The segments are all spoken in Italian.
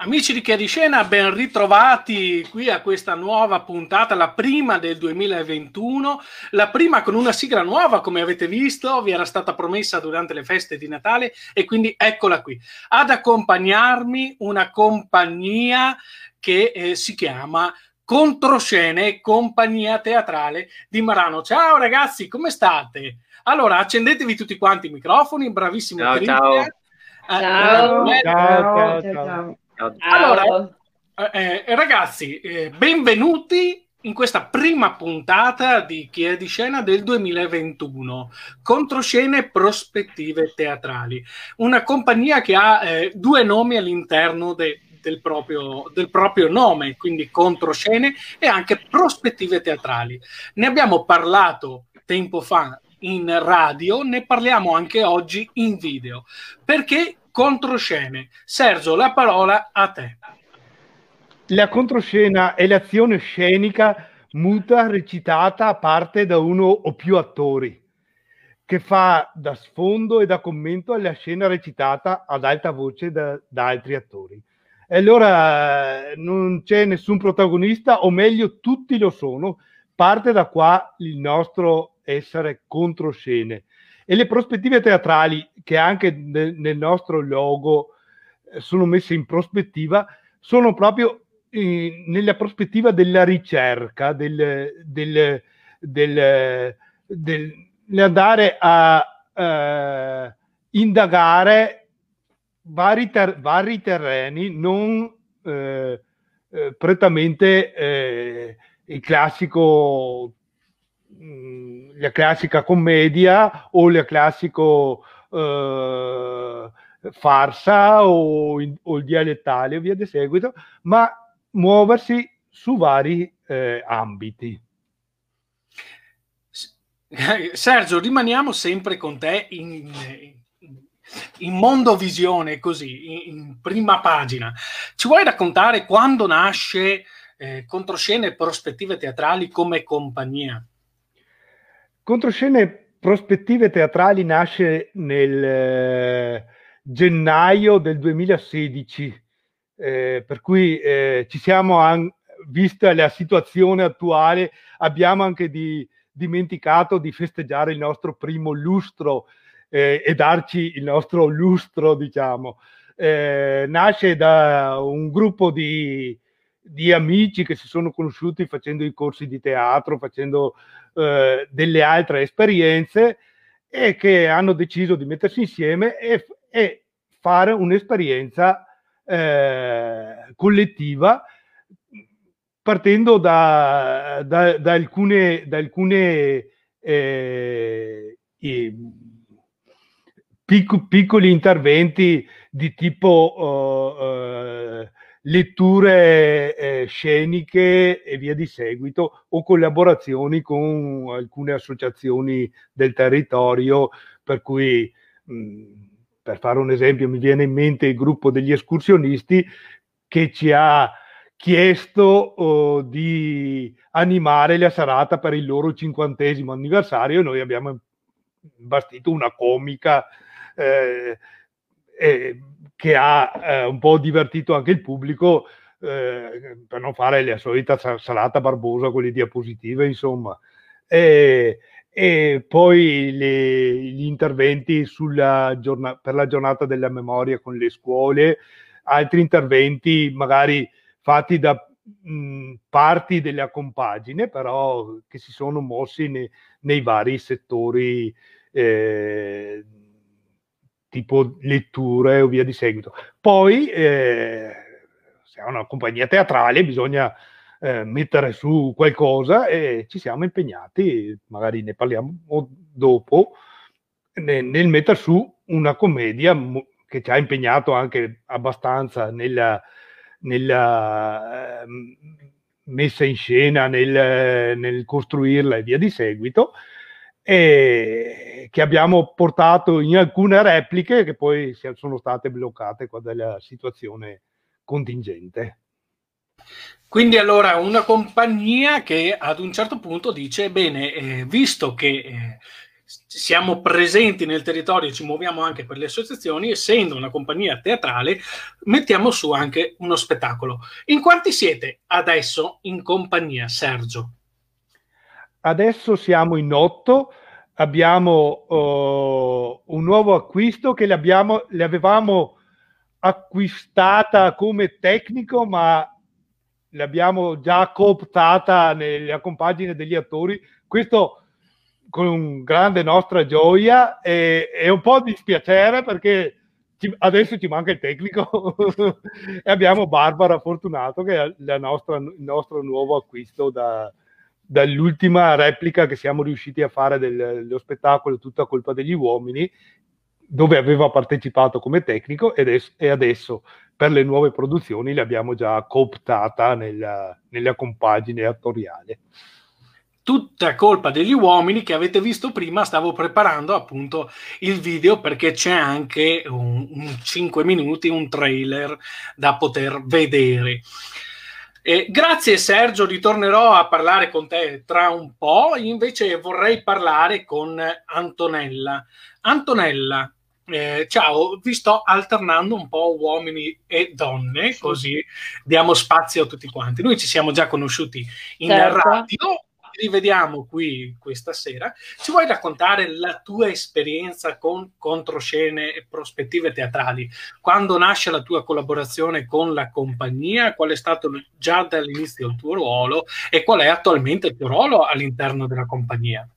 Amici di Chiariscena, ben ritrovati qui a questa nuova puntata, la prima del 2021, la prima con una sigla nuova, come avete visto, vi era stata promessa durante le feste di Natale e quindi eccola qui. Ad accompagnarmi una compagnia che eh, si chiama Controscene Compagnia Teatrale di Marano. Ciao ragazzi, come state? Allora, accendetevi tutti quanti i microfoni, bravissimo. Ciao, ciao. Eh, ciao. ciao, ciao. ciao. ciao. Allora, eh, eh, ragazzi, eh, benvenuti in questa prima puntata di Chi è di scena del 2021, Controscene Prospettive Teatrali, una compagnia che ha eh, due nomi all'interno de, del, proprio, del proprio nome, quindi Controscene e anche Prospettive Teatrali. Ne abbiamo parlato tempo fa in radio, ne parliamo anche oggi in video, perché controscene. Sergio, la parola a te. La controscena è l'azione scenica muta recitata a parte da uno o più attori, che fa da sfondo e da commento alla scena recitata ad alta voce da, da altri attori. E allora non c'è nessun protagonista, o meglio, tutti lo sono. Parte da qua il nostro essere controscene e le prospettive teatrali che anche nel, nostro logo eh, sono messe in prospettiva sono proprio eh, nella prospettiva della ricerca, del, del, del, del andare a eh, indagare vari, ter- vari, terreni, non eh, eh, prettamente eh, il classico Mm, la classica commedia o la classico eh, farsa o, o, il dialettale e via di seguito, ma muoversi su vari eh, ambiti. Sergio, rimaniamo sempre con te in, in mondo visione, così, in, prima pagina. Ci vuoi raccontare quando nasce eh, Controscene e Prospettive Teatrali come compagnia? Controscene Prospettive Teatrali nasce nel eh, gennaio del 2016, eh, per cui eh, ci siamo, an- vista la situazione attuale, abbiamo anche di, dimenticato di festeggiare il nostro primo lustro eh, e darci il nostro lustro, diciamo. Eh, nasce da un gruppo di, di amici che si sono conosciuti facendo i corsi di teatro, facendo eh, delle altre esperienze e che hanno deciso di mettersi insieme e, e fare un'esperienza eh, collettiva partendo da, da, da alcune, da alcune eh, pic, piccoli interventi di tipo uh, uh, letture eh, sceniche e via di seguito o collaborazioni con alcune associazioni del territorio per cui mh, per fare un esempio mi viene in mente il gruppo degli escursionisti che ci ha chiesto oh, di animare la serata per il loro cinquantesimo anniversario e noi abbiamo bastito una comica eh, eh, che ha eh, un po' divertito anche il pubblico eh, per non fare la solita salata barbosa con le diapositive, insomma. E, e poi le, gli interventi giorna- per la giornata della memoria con le scuole, altri interventi magari fatti da parti della compagine, però che si sono mossi ne, nei vari settori eh, tipo letture o via di seguito. Poi, eh, se è una compagnia teatrale, bisogna eh, mettere su qualcosa e ci siamo impegnati, magari ne parliamo dopo, nel, nel mettere su una commedia che ci ha impegnato anche abbastanza nella, nella eh, messa in scena, nel, nel costruirla e via di seguito e che abbiamo portato in alcune repliche che poi sono state bloccate qua dalla situazione contingente. Quindi allora una compagnia che ad un certo punto dice, bene, eh, visto che eh, siamo presenti nel territorio, ci muoviamo anche per le associazioni, essendo una compagnia teatrale, mettiamo su anche uno spettacolo. In quanti siete adesso in compagnia, Sergio? Adesso siamo in otto, abbiamo uh, un nuovo acquisto che le, le avevamo acquistata come tecnico, ma l'abbiamo già cooptata nella compagine degli attori. Questo con grande nostra gioia e, e un po' dispiacere perché ci, adesso ci manca il tecnico e abbiamo Barbara Fortunato che è nostra, il nostro nuovo acquisto da, dall'ultima replica che siamo riusciti a fare del, dello spettacolo Tutta colpa degli uomini dove aveva partecipato come tecnico ed es- e adesso per le nuove produzioni l'abbiamo già cooptata nella, nella compagine attoriale tutta colpa degli uomini che avete visto prima. Stavo preparando appunto il video perché c'è anche un, un 5 minuti, un trailer da poter vedere. Eh, grazie Sergio, ritornerò a parlare con te tra un po'. Invece vorrei parlare con Antonella. Antonella, eh, ciao, vi sto alternando un po' uomini e donne, così diamo spazio a tutti quanti. Noi ci siamo già conosciuti in certo. radio rivediamo qui questa sera. Ci vuoi raccontare la tua esperienza con controscene e prospettive teatrali? Quando nasce la tua collaborazione con la compagnia? Qual è stato già dall'inizio il tuo ruolo e qual è attualmente il tuo ruolo all'interno della compagnia?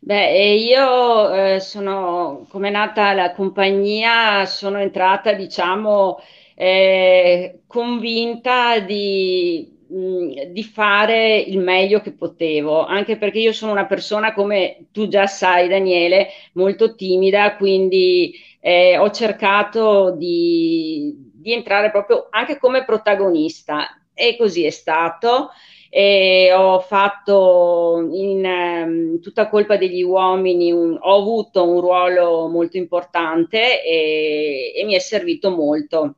Beh, io eh, sono, come è nata la compagnia, sono entrata, diciamo, eh, convinta di di fare il meglio che potevo, anche perché io sono una persona, come tu già sai, Daniele, molto timida, quindi eh, ho cercato di, di, entrare proprio anche come protagonista e così è stato. E ho fatto in um, tutta colpa degli uomini, un, ho avuto un ruolo molto importante e, e mi è servito molto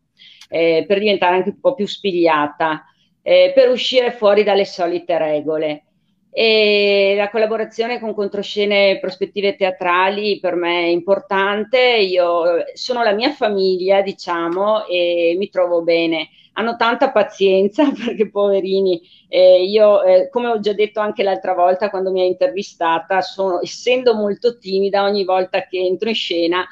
eh, per diventare anche un po' più spigliata eh, per uscire fuori dalle solite regole. E la collaborazione con controscene prospettive teatrali per me è importante. Io sono la mia famiglia, diciamo, e mi trovo bene. Hanno tanta pazienza perché, poverini, eh, io, eh, come ho già detto anche l'altra volta quando mi ha intervistata, sono, essendo molto timida, ogni volta che entro in scena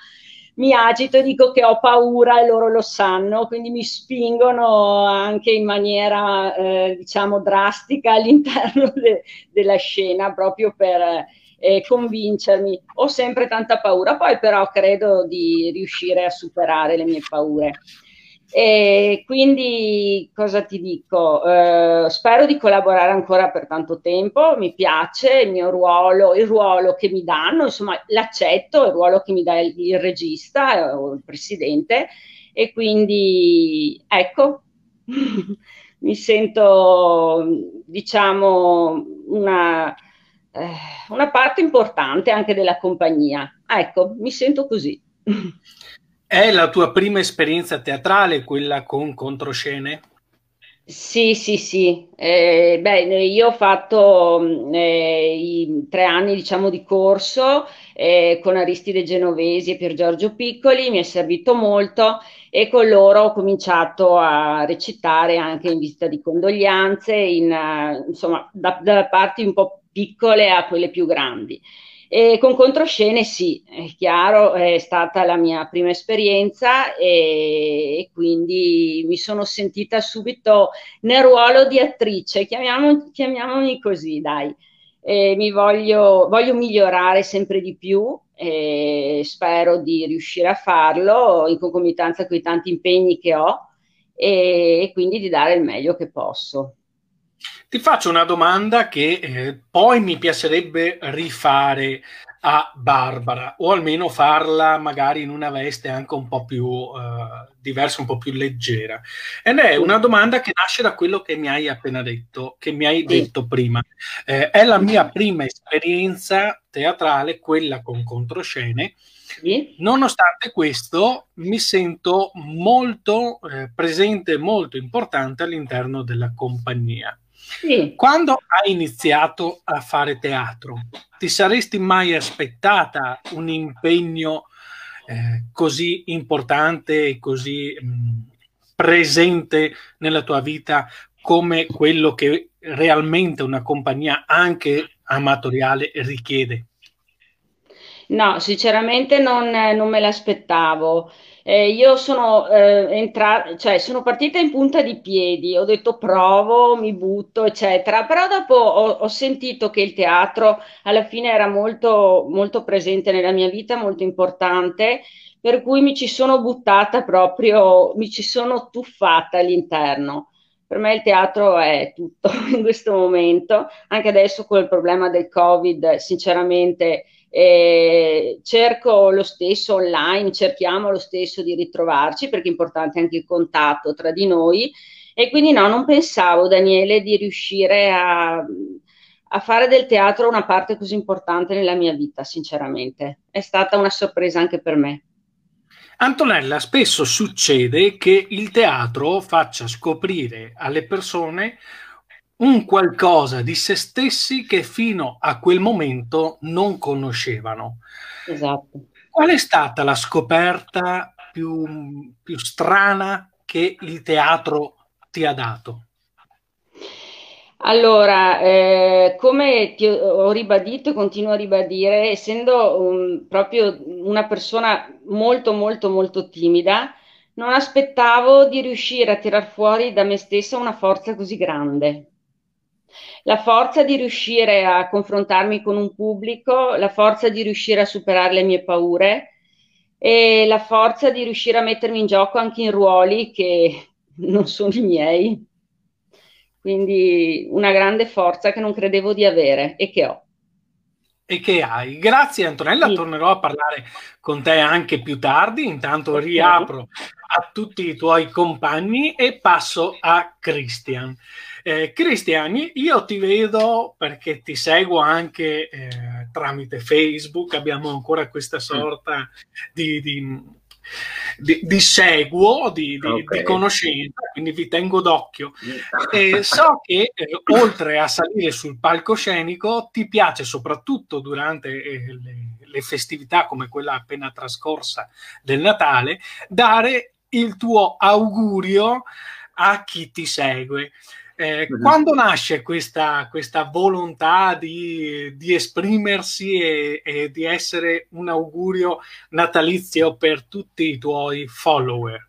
mi agito e dico che ho paura e loro lo sanno, quindi mi spingono anche in maniera, eh, diciamo, drastica all'interno de- della scena proprio per eh, convincermi. Ho sempre tanta paura, poi però credo di riuscire a superare le mie paure. E quindi cosa ti dico? Eh, spero di collaborare ancora per tanto tempo, mi piace il mio ruolo, il ruolo che mi danno, insomma l'accetto, il ruolo che mi dà il, il regista eh, o il presidente e quindi ecco, mi sento diciamo una, eh, una parte importante anche della compagnia. Ecco, mi sento così. È la tua prima esperienza teatrale, quella con controscene? Sì, sì, sì. Eh, beh, io ho fatto mm, eh, i tre anni, diciamo, di corso eh, con Aristide Genovesi e Pier Giorgio Piccoli, mi è servito molto e con loro ho cominciato a recitare anche in visita di condoglianze, in, uh, insomma, da, da parti un po' piccole a quelle più grandi. E con controscene sì, è chiaro, è stata la mia prima esperienza e, e quindi mi sono sentita subito nel ruolo di attrice, chiamiamo, chiamiamomi così, dai. E mi voglio, voglio migliorare sempre di più e spero di riuscire a farlo in concomitanza con i tanti impegni che ho e quindi di dare il meglio che posso. Ti faccio una domanda che eh, poi mi piacerebbe rifare a Barbara o almeno farla magari in una veste anche un po' più uh, diversa, un po' più leggera. Ed è una domanda che nasce da quello che mi hai appena detto, che mi hai detto prima. Eh, è la mia prima esperienza teatrale, quella con controscene. Nonostante questo, mi sento molto eh, presente, molto importante all'interno della compagnia. Sì. Quando hai iniziato a fare teatro, ti saresti mai aspettata un impegno eh, così importante e così mh, presente nella tua vita come quello che realmente una compagnia anche amatoriale richiede? No, sinceramente non, non me l'aspettavo. Eh, io sono, eh, entrata, cioè, sono partita in punta di piedi, ho detto provo, mi butto, eccetera, però dopo ho, ho sentito che il teatro alla fine era molto, molto presente nella mia vita, molto importante, per cui mi ci sono buttata proprio, mi ci sono tuffata all'interno. Per me il teatro è tutto in questo momento, anche adesso con il problema del Covid, sinceramente eh, cerco lo stesso online, cerchiamo lo stesso di ritrovarci perché è importante anche il contatto tra di noi e quindi no, non pensavo Daniele di riuscire a, a fare del teatro una parte così importante nella mia vita, sinceramente. È stata una sorpresa anche per me. Antonella, spesso succede che il teatro faccia scoprire alle persone un qualcosa di se stessi che fino a quel momento non conoscevano. Esatto. Qual è stata la scoperta più, più strana che il teatro ti ha dato? Allora, eh, come ti ho ribadito e continuo a ribadire, essendo un, proprio una persona molto, molto, molto timida, non aspettavo di riuscire a tirar fuori da me stessa una forza così grande la forza di riuscire a confrontarmi con un pubblico, la forza di riuscire a superare le mie paure e la forza di riuscire a mettermi in gioco anche in ruoli che non sono i miei. Quindi una grande forza che non credevo di avere e che ho e che hai. Grazie Antonella, sì. tornerò a parlare con te anche più tardi, intanto okay. riapro a tutti i tuoi compagni e passo a Christian. Eh, Cristian, io ti vedo perché ti seguo anche eh, tramite Facebook, abbiamo ancora questa mm. sorta di, di, di, di seguo, di, okay. conoscenza, quindi vi tengo d'occhio. E so che eh, oltre a salire sul palcoscenico ti piace soprattutto durante eh, le, le festività come quella appena trascorsa del Natale dare il tuo augurio a chi ti segue. Eh, uh-huh. Quando nasce questa, questa volontà di, di esprimersi e, e, di essere un augurio natalizio per tutti i tuoi follower?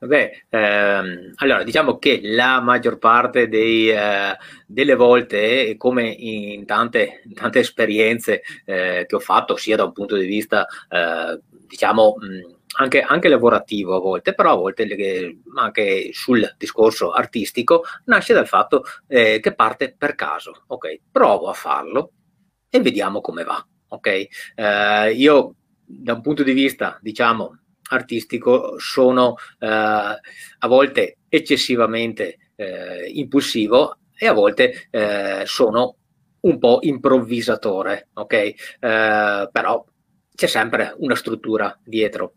Beh, ehm, allora diciamo che la maggior parte dei, eh, delle volte, come in tante, tante esperienze eh, che ho fatto, sia da un punto di vista, eh, diciamo, mh, anche, anche, lavorativo a volte, però a volte anche sul discorso artistico nasce dal fatto eh, che parte per caso. Ok, provo a farlo e vediamo come va. Ok, eh, io da un punto di vista, diciamo, artistico sono eh, a volte eccessivamente eh, impulsivo e a volte eh, sono un po' improvvisatore, ok? Eh, però c'è sempre una struttura dietro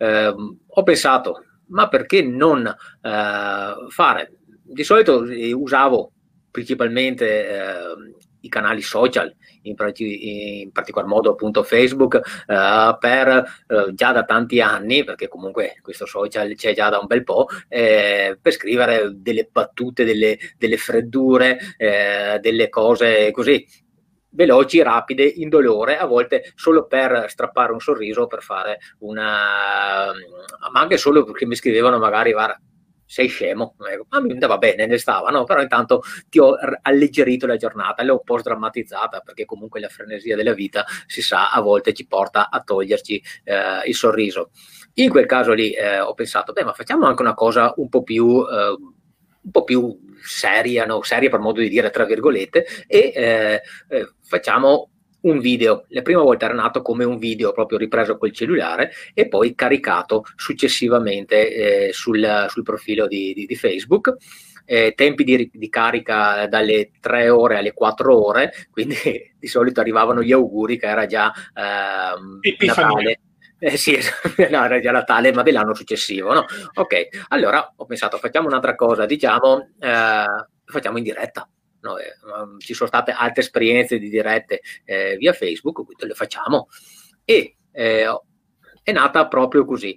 eh, ho pensato, ma perché non eh, fare? Di solito eh, usavo principalmente eh, i canali social, in, in, particolar modo appunto Facebook, uh, per uh, già da tanti anni, perché comunque questo social c'è già da un bel po', eh, per scrivere delle battute, delle, delle freddure, eh, delle cose così veloci, rapide, indolore, a volte solo per strappare un sorriso, per fare una... ma anche solo perché mi scrivevano magari, guarda, sei scemo, ma mi andava bene, ne stava, no? però intanto ti ho alleggerito la giornata, l'ho un po' sdrammatizzata perché comunque la frenesia della vita, si sa, a volte ci porta a toglierci eh, il sorriso. In quel caso lì eh, ho pensato, beh, ma facciamo anche una cosa un po' più... Eh, un po' più seria, no? seria per modo di dire, tra virgolette, e eh, eh, facciamo un video, la prima volta era nato come un video proprio ripreso col cellulare e poi caricato successivamente eh, sul, sul, profilo di, di, di Facebook. Eh, tempi di, di, carica dalle 3 ore alle 4 ore, quindi di solito arrivavano gli auguri che era già eh, Natale. Eh sì, no, era già Natale, ma dell'anno successivo, no? Ok, allora ho pensato, facciamo un'altra cosa, diciamo, eh, facciamo in diretta. No, eh, um, ci sono state altre esperienze di dirette eh, via Facebook, quindi le facciamo. E eh, è nata proprio così.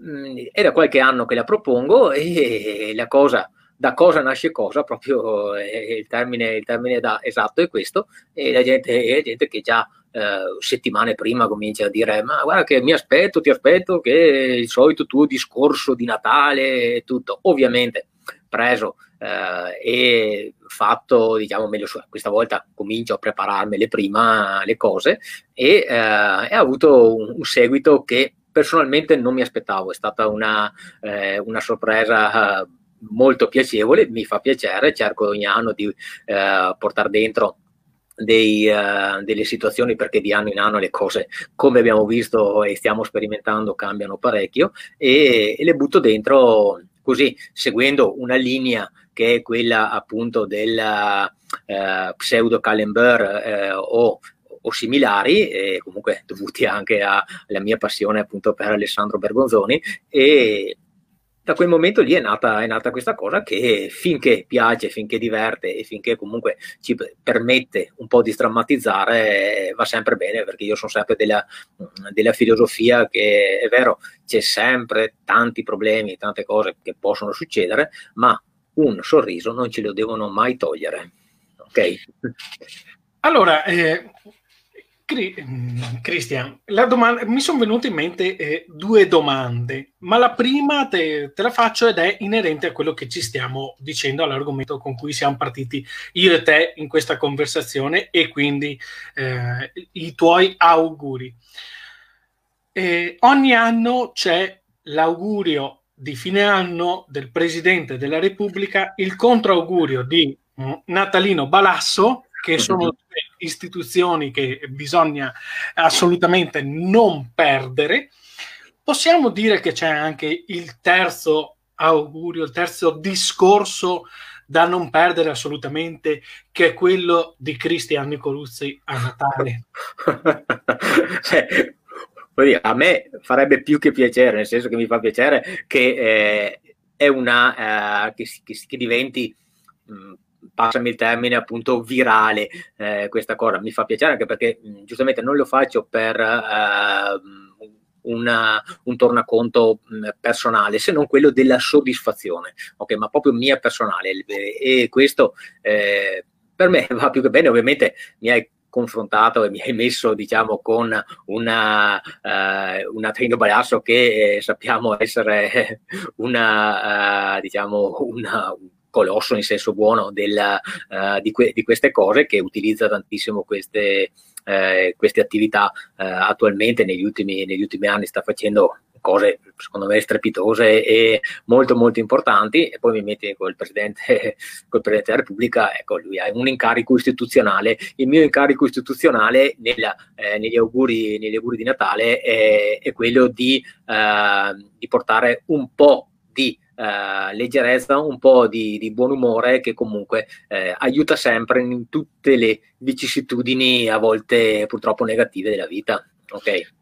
Mm, è da qualche anno che la propongo e la cosa da cosa nasce cosa, proprio eh, il, termine, il termine da, esatto è questo, e la gente, è gente che già eh, settimane prima comincia a dire ma guarda che mi aspetto, ti aspetto che il solito tuo discorso di Natale e tutto, ovviamente preso eh, e fatto diciamo meglio questa volta comincio a prepararmele prima le cose e, eh, ha avuto un, un, seguito che personalmente non mi aspettavo. È stata una, eh, una sorpresa eh, molto piacevole mi fa piacere cerco ogni anno di eh, portare dentro dei, uh, delle situazioni perché di anno in anno le cose, come abbiamo visto e stiamo sperimentando, cambiano parecchio e, e le butto dentro così, seguendo una linea che è quella appunto del uh, pseudo Callenberg uh, o o similari, e comunque dovuti anche alla mia passione appunto per Alessandro Bergonzoni, e da quel momento lì è nata, è nata, questa cosa che finché piace, finché diverte e finché comunque ci permette un po' di strammatizzare va sempre bene perché io sono sempre della, della filosofia che è vero c'è sempre tanti problemi, tante cose che possono succedere, ma un sorriso non ce lo devono mai togliere. Ok? Allora, eh, Mm, Cristian, domanda, mi sono venute in mente eh, due domande, ma la prima te, te, la faccio ed è inerente a quello che ci stiamo dicendo, all'argomento con cui siamo partiti io e te in questa conversazione e quindi eh, i tuoi auguri. Eh, ogni anno c'è l'augurio di fine anno del Presidente della Repubblica, il controaugurio di mm, Natalino Balasso, che sono istituzioni che bisogna assolutamente non perdere. Possiamo dire che c'è anche il terzo augurio, il terzo discorso da non perdere assolutamente, che è quello di Cristian Nicoluzzi a Natale. cioè, a me farebbe più che piacere, nel senso che mi fa piacere che eh, è una eh, che, che, che, diventi mh, mm, passami il termine appunto virale eh, questa cosa. Mi fa piacere anche perché mh, giustamente non lo faccio per eh, una, un tornaconto mh, personale se non quello della soddisfazione ok? Ma proprio mia personale. E questo eh, per me va più che bene. Ovviamente mi hai confrontato e mi hai messo diciamo con una, uh, una Trino Balasso che eh, sappiamo essere una uh, diciamo una, colosso in senso buono della, uh, di, que- di, queste cose che utilizza tantissimo queste, uh, queste attività uh, attualmente negli ultimi, negli ultimi anni sta facendo cose secondo me strepitose e molto molto importanti. E poi mi metti col presidente, col presidente della Repubblica ecco lui ha un incarico istituzionale. Il mio incarico istituzionale nella, eh, negli, auguri, negli, auguri, di Natale è, è quello di, eh, di portare un po' di eh, leggerezza, un po' di, di, buon umore che comunque eh, aiuta sempre in tutte le vicissitudini, a volte purtroppo negative della vita. Ok.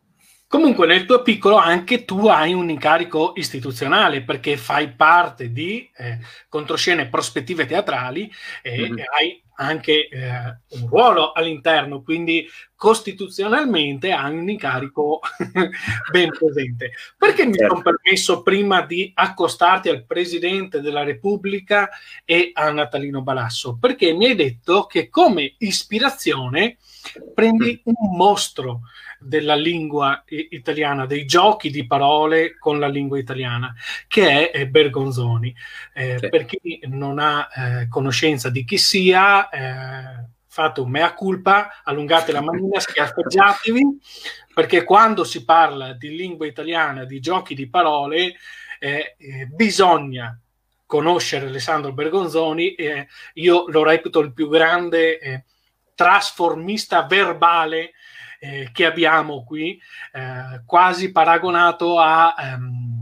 Comunque nel tuo piccolo anche tu hai un incarico istituzionale perché fai parte di eh, controscene prospettive teatrali e mm-hmm. hai anche eh, un ruolo all'interno, quindi costituzionalmente hai un incarico ben presente. Perché mi certo. sono permesso prima di accostarti al Presidente della Repubblica e a Natalino Balasso? Perché mi hai detto che come ispirazione prendi mm. un mostro della lingua italiana, dei giochi di parole con la lingua italiana, che è Bergonzoni. Eh, sì. Per chi non ha eh, conoscenza di chi sia, eh, fate un mea culpa, allungate la manina, schiaffeggiatevi, perché quando si parla di lingua italiana, di giochi di parole, eh, eh, bisogna conoscere Alessandro Bergonzoni, io lo reputo il più grande trasformista verbale eh, che abbiamo qui, eh, quasi paragonato a ehm,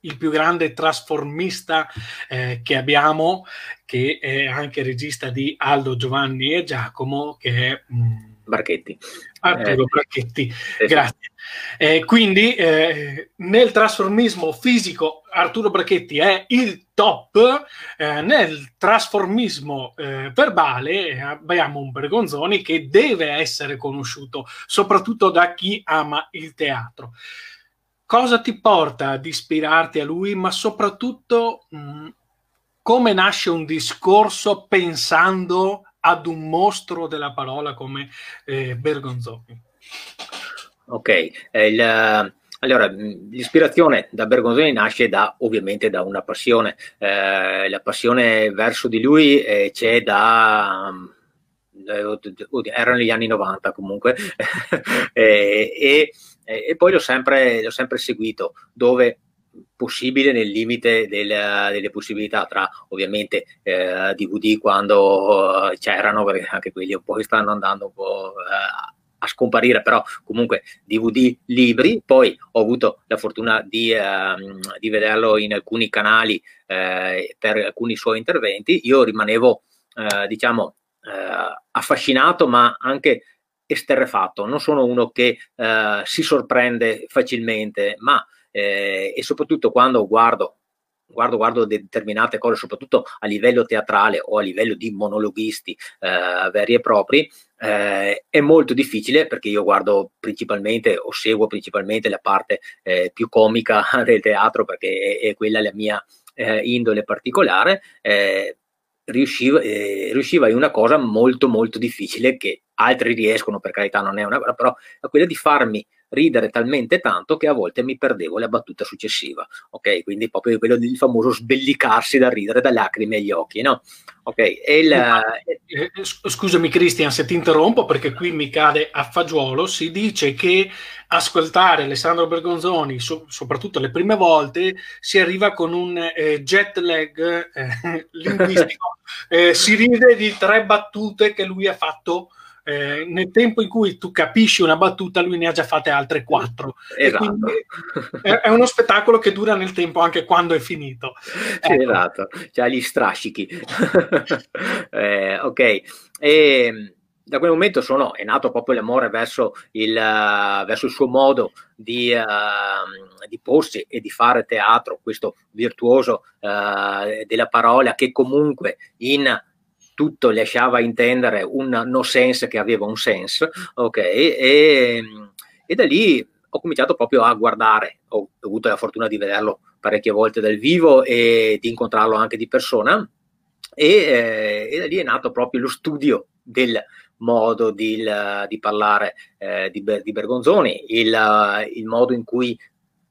il più grande trasformista eh, che abbiamo, che è anche regista di Aldo Giovanni e Giacomo, che è mh, mm, Barchetti. Arturo eh, Barchetti, eh, grazie. Eh, quindi eh, nel trasformismo fisico Arturo Brachetti è il top, eh, nel trasformismo eh, verbale abbiamo un Bergonzoni che deve essere conosciuto soprattutto da chi ama il teatro. Cosa ti porta ad ispirarti a lui, ma soprattutto mh, mm, come nasce un discorso pensando ad un mostro della parola come eh, Bergonzoni? Ok, eh, il, allora l'ispirazione da Bergonzoni nasce da, ovviamente da una passione, eh, la passione verso di lui eh, c'è da eh, erano gli anni 90 comunque e, e, poi l'ho sempre, l'ho sempre seguito dove possibile nel limite del, delle possibilità tra ovviamente eh, DVD quando c'erano perché anche quelli un po' stanno andando un po' eh, a scomparire, però comunque DVD libri. Poi ho avuto la fortuna di, eh, di vederlo in alcuni canali eh, per alcuni suoi interventi. Io rimanevo, eh, diciamo, eh, affascinato, ma anche esterrefatto. Non sono uno che eh, si sorprende facilmente, ma eh, e soprattutto quando guardo guardo, guardo determinate cose, soprattutto a livello teatrale o a livello di monologhisti eh, veri e propri, eh, è molto difficile perché io guardo principalmente o seguo principalmente la parte eh, più comica del teatro perché è, è quella la mia eh, indole particolare. Eh, riusciva, eh, riusciva in una cosa molto molto difficile che altri riescono, per carità non è una cosa, però è quella di farmi ridere talmente tanto che a volte mi perdevo la battuta successiva, ok? Quindi proprio quello del famoso sbellicarsi da ridere da lacrime agli occhi, no? Ok, il, eh, eh, scusami Cristian se ti interrompo perché qui mi cade a fagiolo, si dice che ascoltare Alessandro Bergonzoni, so, soprattutto le prime volte, si arriva con un eh, jet lag eh, linguistico, eh, si ride di tre battute che lui ha fatto eh, nel tempo in cui tu capisci una battuta, lui ne ha già fatte altre quattro. Esatto. È, è, uno spettacolo che dura nel tempo anche quando è finito. Ecco. Esatto, c'ha gli strascichi. eh, ok. E da quel momento sono, è nato proprio l'amore verso il, uh, verso il suo modo di, uh, di, porsi e di fare teatro, questo virtuoso uh, della parola che comunque in tutto lasciava intendere un no sense che aveva un sense, ok? E, e da lì ho cominciato proprio a guardare, ho avuto la fortuna di vederlo parecchie volte dal vivo e di incontrarlo anche di persona e, eh, e da lì è nato proprio lo studio del modo di, di parlare eh, di, di, Bergonzoni, il, il modo in cui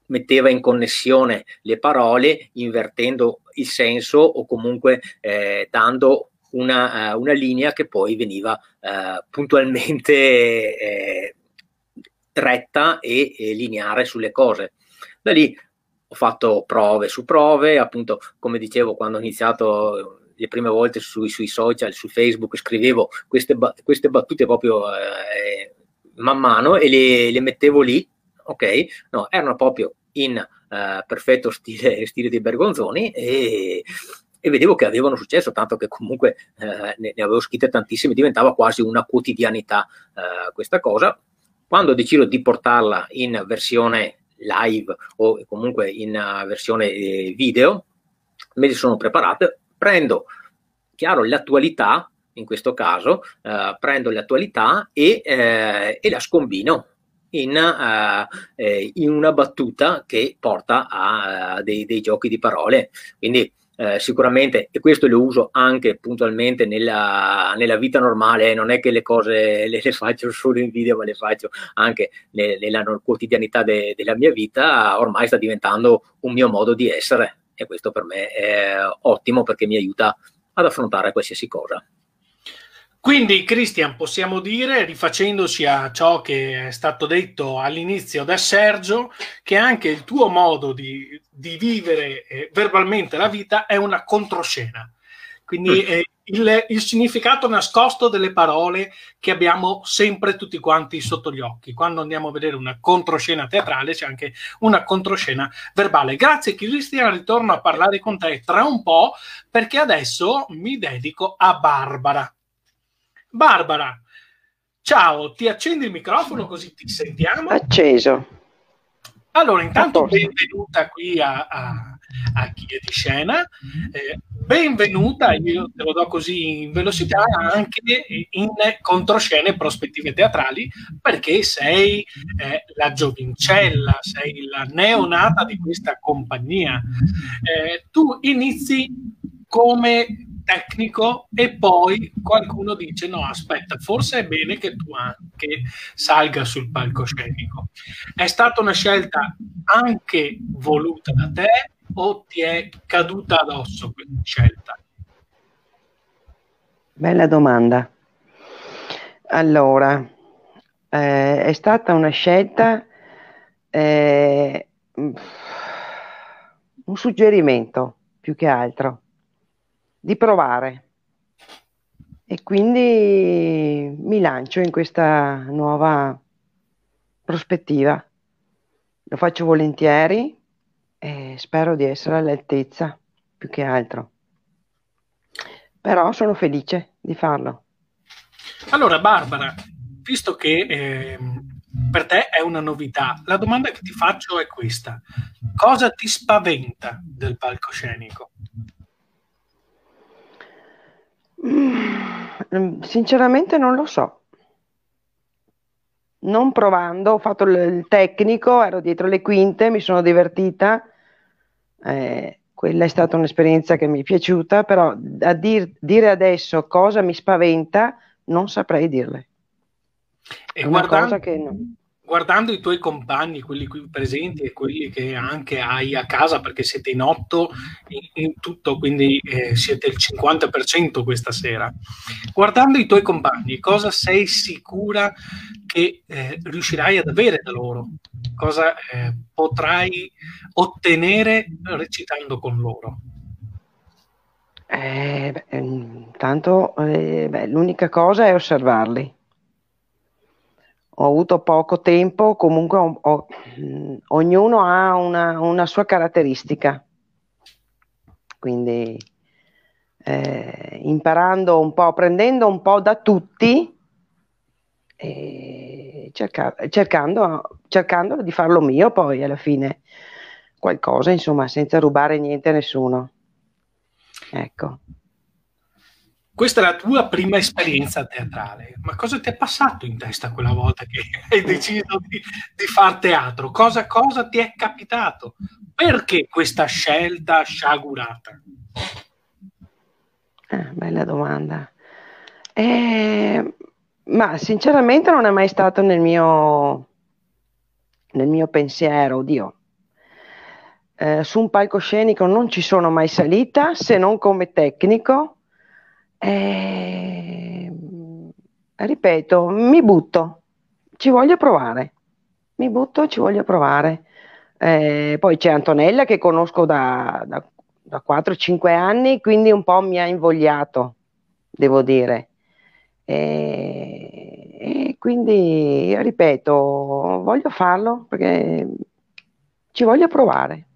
metteva in connessione le parole invertendo il senso o comunque eh, dando una, uh, una linea che poi veniva uh, puntualmente eh, retta e, e lineare sulle cose. Da lì ho fatto prove su prove, appunto, come dicevo, quando ho iniziato le prime volte sui, sui social, su Facebook, scrivevo queste, queste battute proprio eh, man mano e le, le, mettevo lì, ok? No, erano proprio in uh, perfetto stile, stile di Bergonzoni e, e vedevo che avevano successo, tanto che comunque eh, ne, ne, avevo scritte tantissime, diventava quasi una quotidianità eh, questa cosa. Quando ho deciso di portarla in versione live o comunque in uh, versione eh, video, me li sono preparate, prendo, chiaro, l'attualità, in questo caso, uh, prendo l'attualità e, eh, e la scombino in, uh, eh, in, una battuta che porta a uh, dei, dei, giochi di parole. Quindi eh, sicuramente, e questo lo uso anche puntualmente nella, nella vita normale, non è che le cose le, le, faccio solo in video, ma le faccio anche ne, nella quotidianità de, della mia vita, ormai sta diventando un mio modo di essere e questo per me è ottimo perché mi aiuta ad affrontare qualsiasi cosa. Quindi, Cristian, possiamo dire, rifacendoci a ciò che è stato detto all'inizio da Sergio, che anche il tuo modo di, di vivere eh, verbalmente la vita è una controscena. Quindi mm. eh, il, il, significato nascosto delle parole che abbiamo sempre tutti quanti sotto gli occhi. Quando andiamo a vedere una controscena teatrale c'è anche una controscena verbale. Grazie Cristian, ritorno a parlare con te tra un po' perché adesso mi dedico a Barbara. Barbara, ciao, ti accendi il microfono così ti sentiamo? Acceso. Allora, intanto benvenuta qui a, a, a Chi è di Scena. Eh, benvenuta, io te lo do così in velocità, anche in controscene e prospettive teatrali, perché sei eh, la giovincella, sei la neonata di questa compagnia. Eh, tu inizi come tecnico e poi qualcuno dice no aspetta forse è bene che tu anche salga sul palcoscenico. È stata una scelta anche voluta da te o ti è caduta addosso questa scelta? Bella domanda. Allora eh, è stata una scelta eh, un suggerimento più che altro di provare. E quindi mi lancio in questa nuova prospettiva. Lo faccio volentieri e spero di essere all'altezza, più che altro. Però sono felice di farlo. Allora, Barbara, visto che eh, per te è una novità, la domanda che ti faccio è questa. Cosa ti spaventa del palcoscenico? Mm, sinceramente non lo so. Non provando, ho fatto il tecnico, ero dietro le quinte, mi sono divertita. Eh, quella è stata un'esperienza che mi è piaciuta, però a dir, dire adesso cosa mi spaventa, non saprei dirle. E è guardando, che non guardando i tuoi compagni, quelli qui presenti e quelli che anche hai a casa, perché siete in otto in, in tutto, quindi eh, siete il 50% questa sera, guardando i tuoi compagni, cosa sei sicura che eh, riuscirai ad avere da loro? Cosa eh, potrai ottenere recitando con loro? Eh, beh, intanto eh, beh, l'unica cosa è osservarli ho avuto poco tempo, comunque ho, ho, mh, ognuno ha una, una, sua caratteristica, quindi eh, imparando un po', prendendo un po' da tutti e cerca, cercando, cercando di farlo mio poi alla fine qualcosa, insomma, senza rubare niente a nessuno. Ecco. Questa è la tua prima esperienza teatrale, ma cosa ti è passato in testa quella volta che hai deciso di, di fare teatro? Cosa, cosa, ti è capitato? Perché questa scelta sciagurata? Ah, bella domanda. Eh, ma sinceramente non è mai stato nel mio, nel mio pensiero, oddio. Eh, su un palcoscenico non ci sono mai salita se non come tecnico eh, ripeto, mi butto, ci voglio provare, mi butto, ci voglio provare. Eh, poi c'è Antonella che conosco da, da, da 4-5 anni, quindi un po' mi ha invogliato, devo dire. E, e quindi, ripeto, voglio farlo perché ci voglio provare.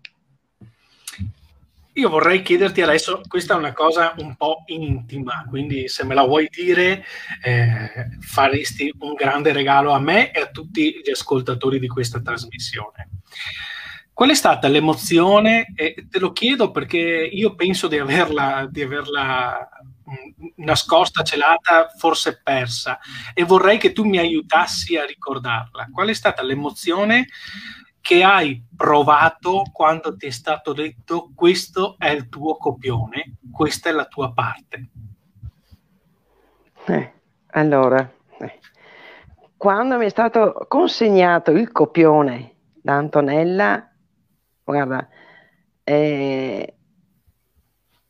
Io vorrei chiederti adesso, questa è una cosa un po' intima, quindi se me la vuoi dire eh, faresti un grande regalo a me e a tutti gli ascoltatori di questa trasmissione. Qual è stata l'emozione? E te lo chiedo perché io penso di averla, di averla mm, nascosta, celata, forse persa e vorrei che tu mi aiutassi a ricordarla. Qual è stata l'emozione che hai provato quando ti è stato detto questo è il tuo copione, questa è la tua parte? Eh, allora, eh, quando mi è stato consegnato il copione da Antonella, guarda, eh,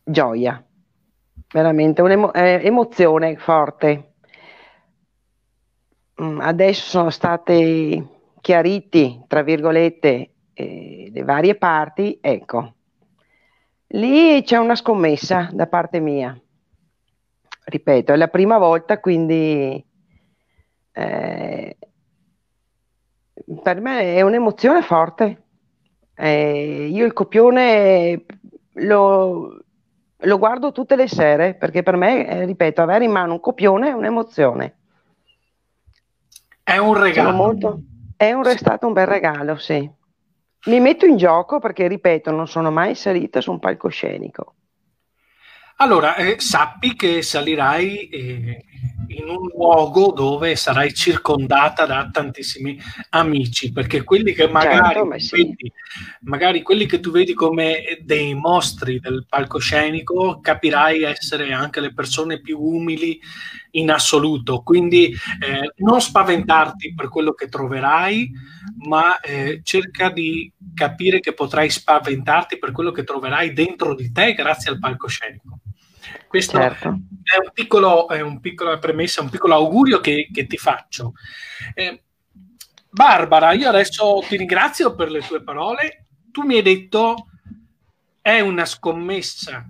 gioia, veramente un'emozione forte. Mm, adesso sono state chiariti, tra virgolette, eh, le varie parti, ecco, lì c'è una scommessa da parte mia. ripeto, è la prima volta, quindi eh, per me è un'emozione forte. Eh, io il copione lo, lo, guardo tutte le sere perché per me, eh, ripeto, avere in mano un copione è un'emozione. È un regalo. Molto, è, un, è stato un bel regalo, sì. Mi metto in gioco perché, ripeto, non sono mai salita su un palcoscenico. Allora, eh, sappi che salirai eh, in un luogo dove sarai circondata da tantissimi amici, perché quelli che magari, certo, sì. vedi, magari quelli che tu vedi come dei mostri del palcoscenico, capirai essere anche le persone più umili in assoluto. Quindi eh, non spaventarti per quello che troverai, ma eh, cerca di capire che potrai spaventarti per quello che troverai dentro di te grazie al palcoscenico. Questo certo. è, un piccolo, è un piccolo premessa, un piccolo augurio che, che ti faccio. Eh, Barbara, io adesso ti ringrazio per le tue parole. Tu mi hai detto è una scommessa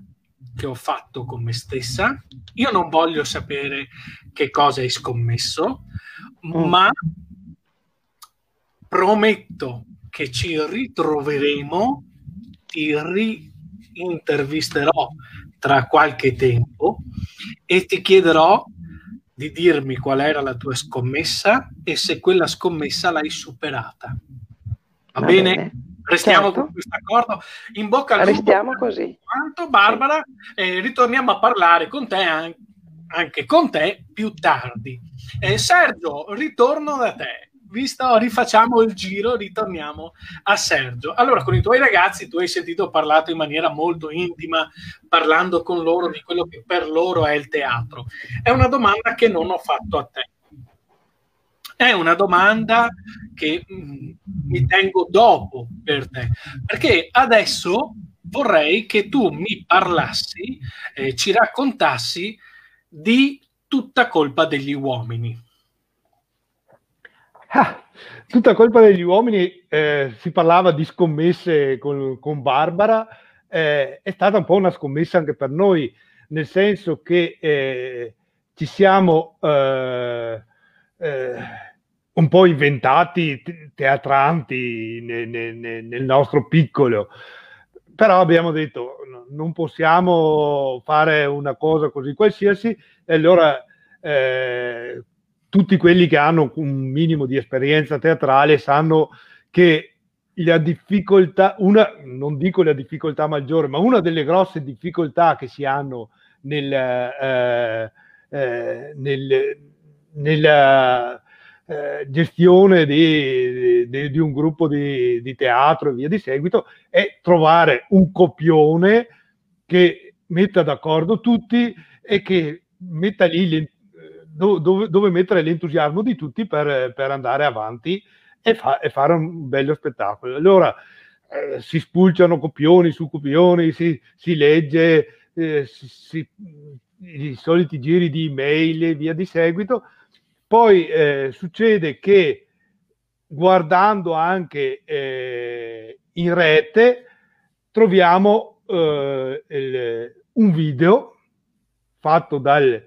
che ho fatto con me stessa. Io non voglio sapere che cosa hai scommesso, mm. ma prometto che ci ritroveremo, ti rintervisterò tra qualche tempo e ti chiederò di dirmi qual era la tua scommessa e se quella scommessa l'hai superata. Va, Va bene? bene? Restiamo certo. con questo accordo. In bocca al lupo. Restiamo così. Quanto, Barbara, eh, ritorniamo a parlare con te anche, anche con te più tardi. Eh, Sergio, ritorno da te visto, rifacciamo il giro, ritorniamo a Sergio. Allora, con i tuoi ragazzi tu hai sentito parlato in maniera molto intima, parlando con loro di quello che per loro è il teatro. È una domanda che non ho fatto a te. È una domanda che mm, mi tengo dopo per te, perché adesso vorrei che tu mi parlassi, eh, ci raccontassi di tutta colpa degli uomini. Ah, tutta colpa degli uomini, eh, si parlava di scommesse con, con Barbara, eh, è stata un po' una scommessa anche per noi, nel senso che eh, ci siamo eh, eh, un po' inventati teatranti nel, nel, nel nostro piccolo, però abbiamo detto non possiamo fare una cosa così qualsiasi e allora eh, tutti quelli che hanno un minimo di esperienza teatrale sanno che la difficoltà, una, non dico la difficoltà maggiore, ma una delle grosse difficoltà che si hanno nel, eh, eh, nel, nella eh, gestione di, di, di, un gruppo di, di teatro e via di seguito è trovare un copione che metta d'accordo tutti e che metta lì dove, dove, mettere l'entusiasmo di tutti per, per andare avanti e, fa, e, fare un bello spettacolo. Allora eh, si spulciano copioni su copioni, si, si legge eh, si, si, i soliti giri di email e via di seguito. Poi eh, succede che guardando anche eh, in rete troviamo eh, il, un video fatto dal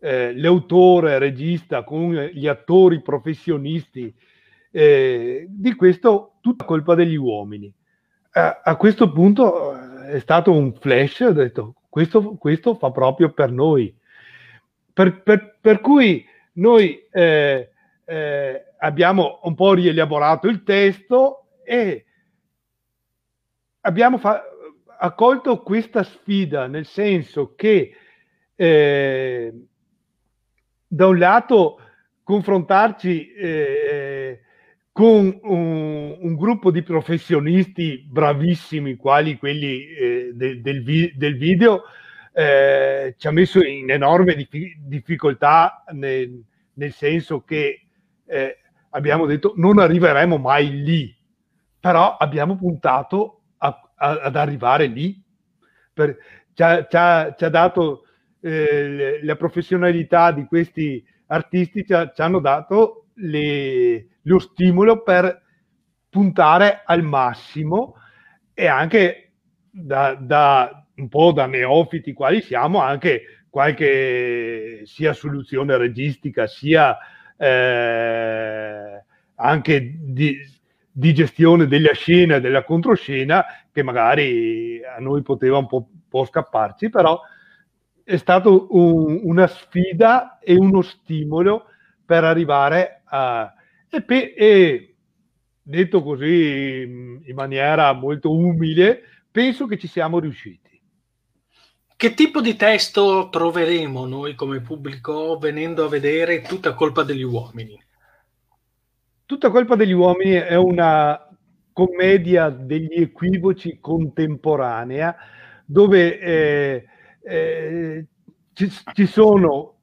eh, regista, con gli attori professionisti, eh, di questo tutta colpa degli uomini. A, a questo punto eh, è stato un flash, ho detto questo, questo fa proprio per noi. Per, per, per cui noi eh, eh, abbiamo un po' rielaborato il testo e abbiamo fa- accolto questa sfida, nel senso che eh, da un lato confrontarci eh, con un, un, gruppo di professionisti bravissimi, quali quelli eh, de, del, vi, del, video, eh, ci ha messo in enorme dif- difficoltà nel, nel, senso che eh, abbiamo detto non arriveremo mai lì, però abbiamo puntato a, a, ad arrivare lì. Per, ci, ha, ci, ha, ci ha dato eh, la professionalità di questi artisti ci, ci hanno dato le, lo stimolo per puntare al massimo e anche da, da, un po' da neofiti quali siamo, anche qualche sia soluzione registica sia eh, anche di, di, gestione della scena e della controscena che magari a noi poteva un po', un po scapparci, però è stata un, una sfida e uno stimolo per arrivare a... E, pe, e detto così in maniera molto umile, penso che ci siamo riusciti. Che tipo di testo troveremo noi come pubblico venendo a vedere Tutta colpa degli uomini? Tutta colpa degli uomini è una commedia degli equivoci contemporanea dove eh, eh, ci, ci, sono,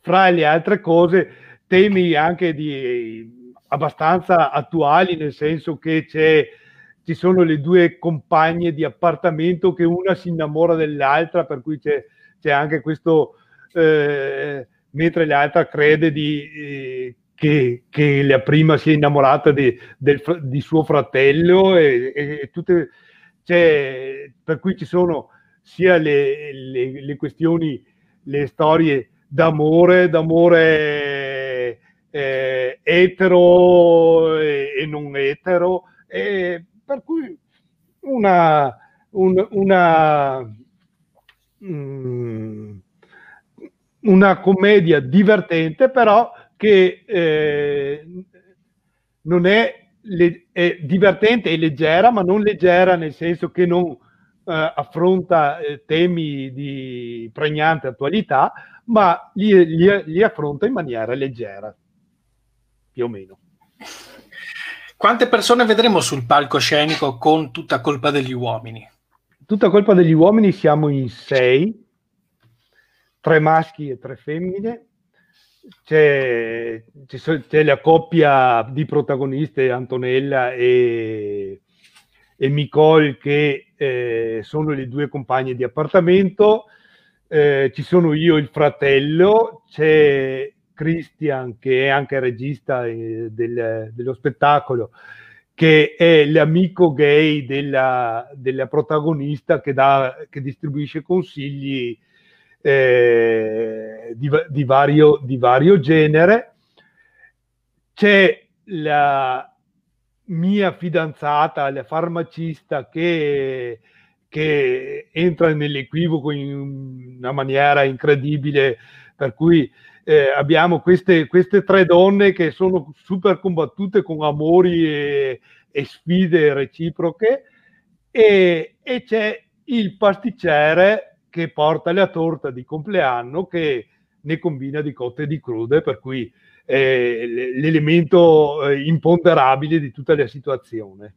fra le altre cose, temi anche di, abbastanza attuali, nel senso che c'è ci sono le due compagne di appartamento che una si innamora dell'altra, per cui c'è, c'è anche questo, eh, mentre l'altra crede di, eh, che, che, la prima sia innamorata di, del, di suo fratello, e, e tutte, per cui ci sono sia le, le, le questioni, le storie d'amore, d'amore eh, etero e, e non etero, e per cui una, un, una, mm, una commedia divertente, però che eh, non è, è, divertente e leggera, ma non leggera nel senso che non eh, affronta eh, temi di pregnante attualità, ma li, li, li affronta in maniera leggera, più o meno. Quante persone vedremo sul palcoscenico con tutta colpa degli uomini? Tutta colpa degli uomini siamo in sei, tre maschi e tre femmine. C'è, c'è la coppia di protagoniste Antonella e, e Nicole che eh, sono le due compagne di appartamento. Eh, ci sono io il fratello, c'è Christian, che è anche regista eh, del, dello spettacolo, che è l'amico gay della, della protagonista che, dà, che, distribuisce consigli eh, di, di, vario, di vario genere. C'è la mia fidanzata, la farmacista, che, che entra nell'equivoco in una maniera incredibile, per cui eh, abbiamo queste, queste, tre donne che sono super combattute con amori e, e sfide reciproche e, e, c'è il pasticcere che porta la torta di compleanno che ne combina di cotte e di crude, per cui è l'elemento eh, imponderabile di tutta la situazione.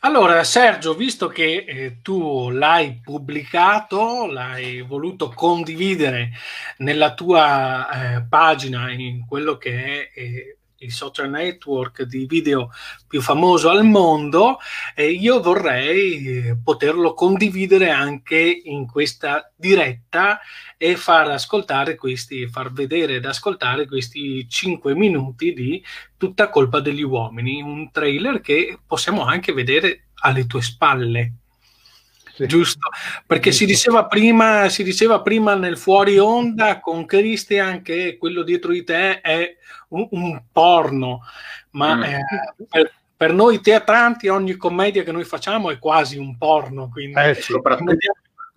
Allora, Sergio, visto che eh, tu l'hai pubblicato, l'hai voluto condividere nella tua eh, pagina, in quello che è eh, il social network di video più famoso al mondo, eh, io vorrei eh, poterlo condividere anche in questa diretta e far ascoltare questi, far vedere ed ascoltare questi 5 minuti di tutta colpa degli uomini, un trailer che possiamo anche vedere alle tue spalle. Sì. Giusto, perché si diceva, prima, si diceva prima nel fuori onda con Christian che quello dietro di te è un, un porno, ma mm. eh, per, per, noi teatranti ogni commedia che noi facciamo è quasi un porno, quindi eh, sì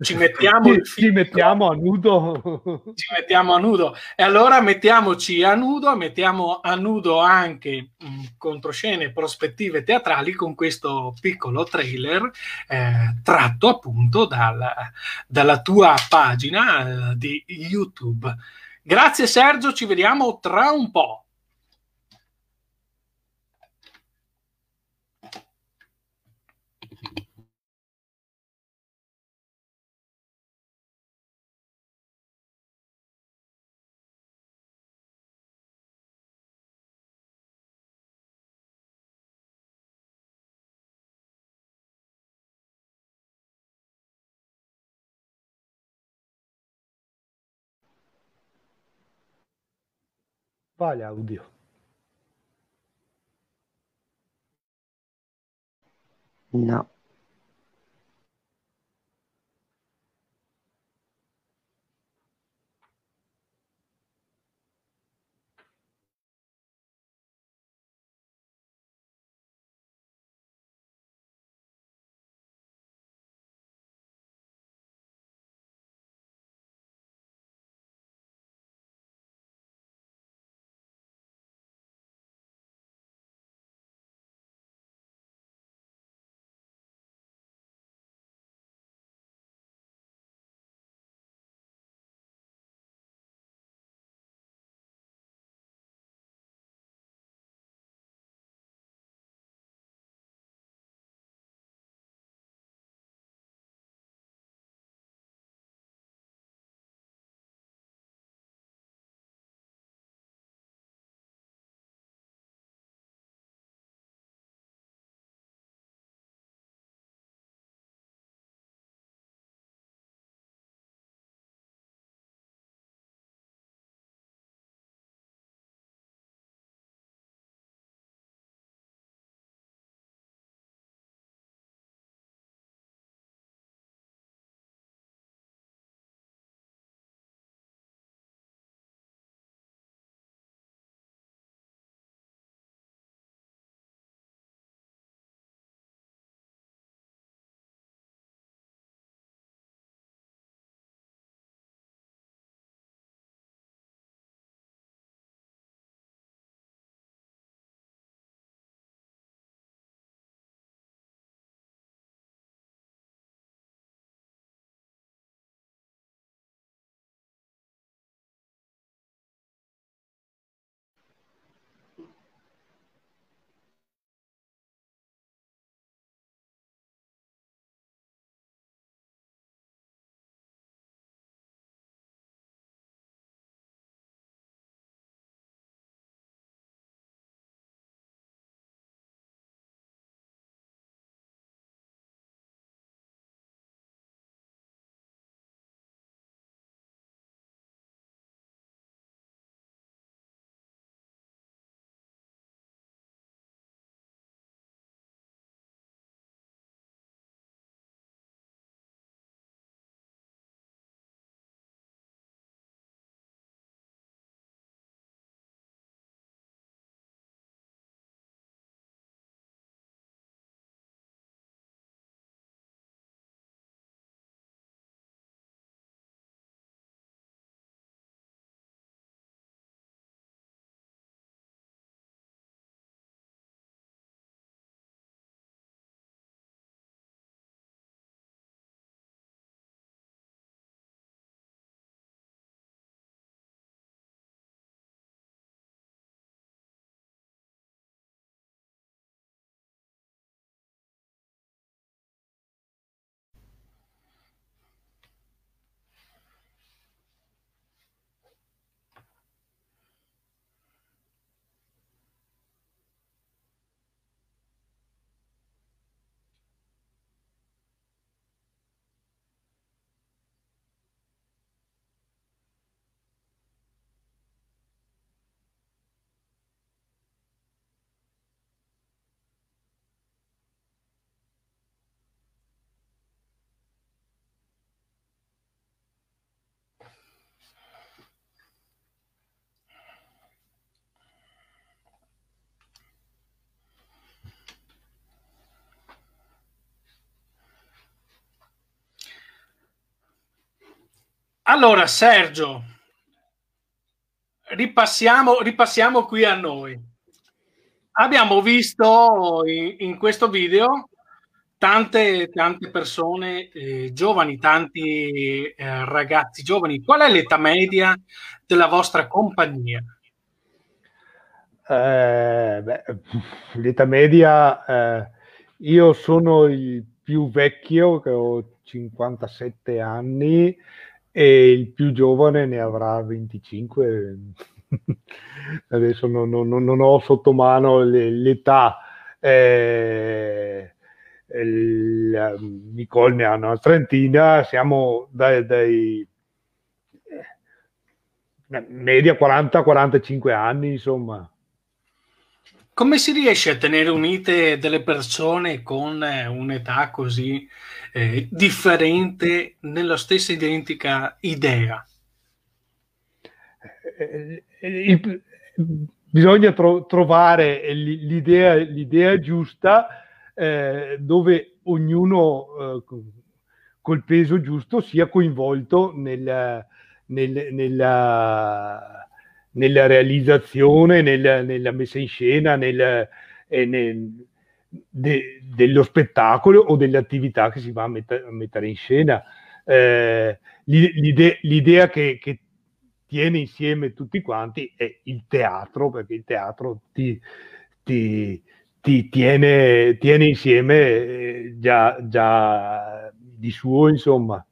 ci mettiamo, ci, ci mettiamo a nudo. Ci mettiamo a nudo. E allora mettiamoci a nudo, mettiamo a nudo anche mh, mm, controscene prospettive teatrali con questo piccolo trailer eh, tratto appunto dal, dalla tua pagina eh, di YouTube. Grazie Sergio, ci vediamo tra un po'. Vai l'audio. No. Allora, Sergio, ripassiamo, ripassiamo qui a noi. Abbiamo visto in, in questo video tante, tante persone eh, giovani, tanti eh, ragazzi giovani. Qual è l'età media della vostra compagnia? Eh, beh, l'età media, eh, io sono il più vecchio, che ho 57 anni, e il più giovane ne avrà 25. Adesso non, non, non ho sotto mano l'età. Eh, Nicole ne ha una trentina, siamo dai, dai eh, media 40-45 anni, insomma. Come si riesce a tenere unite delle persone con eh, un'età così eh, differente nella stessa identica idea? Eh, il, bisogna tro- trovare l'idea, l'idea giusta eh, dove ognuno eh, col peso giusto sia coinvolto nel, nel, nella nella realizzazione, nel, nella messa in scena, nel, eh, nel, de, dello spettacolo o delle attività che si va a, met- a mettere in scena. Eh, l'ide- l'idea che, che, tiene insieme tutti quanti è il teatro, perché il teatro ti, ti, ti tiene, tiene, insieme eh, già, già di suo, insomma.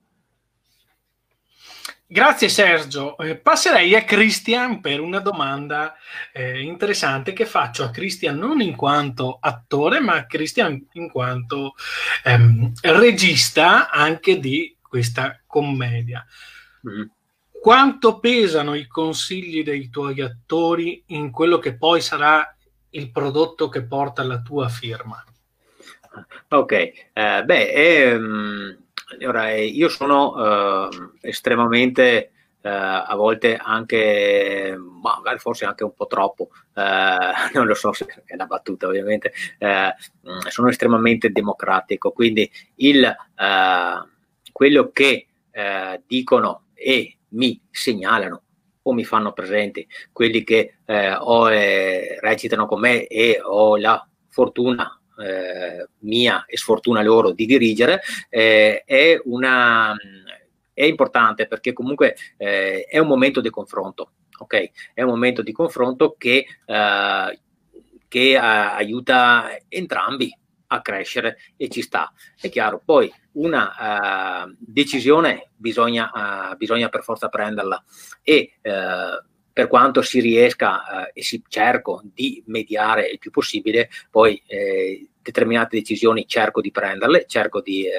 Grazie Sergio. Eh, passerei a Christian per una domanda eh, interessante che faccio a Christian non in quanto attore, ma a Christian in quanto ehm, regista anche di questa commedia. Mm. Quanto pesano i consigli dei tuoi attori in quello che poi sarà il prodotto che porta la tua firma? Ok, eh, beh, ehm allora, eh, io sono eh, estremamente, eh, a volte anche, magari forse anche un po' troppo, eh, non lo so se è una battuta ovviamente, eh, sono estremamente democratico, quindi il, eh, quello che dicono e mi segnalano o mi fanno presenti quelli che o recitano con me e ho la fortuna eh, mia e sfortuna loro di dirigere, eh, è, una, è importante perché comunque eh, è un momento di confronto. ok? È un momento di confronto che, eh, che eh, aiuta entrambi a crescere e ci sta. È chiaro, poi una uh, decisione bisogna, bisogna, per forza prenderla e per quanto si riesca eh, e si cerco di mediare il più possibile, poi eh, determinate decisioni cerco di prenderle, cerco di eh,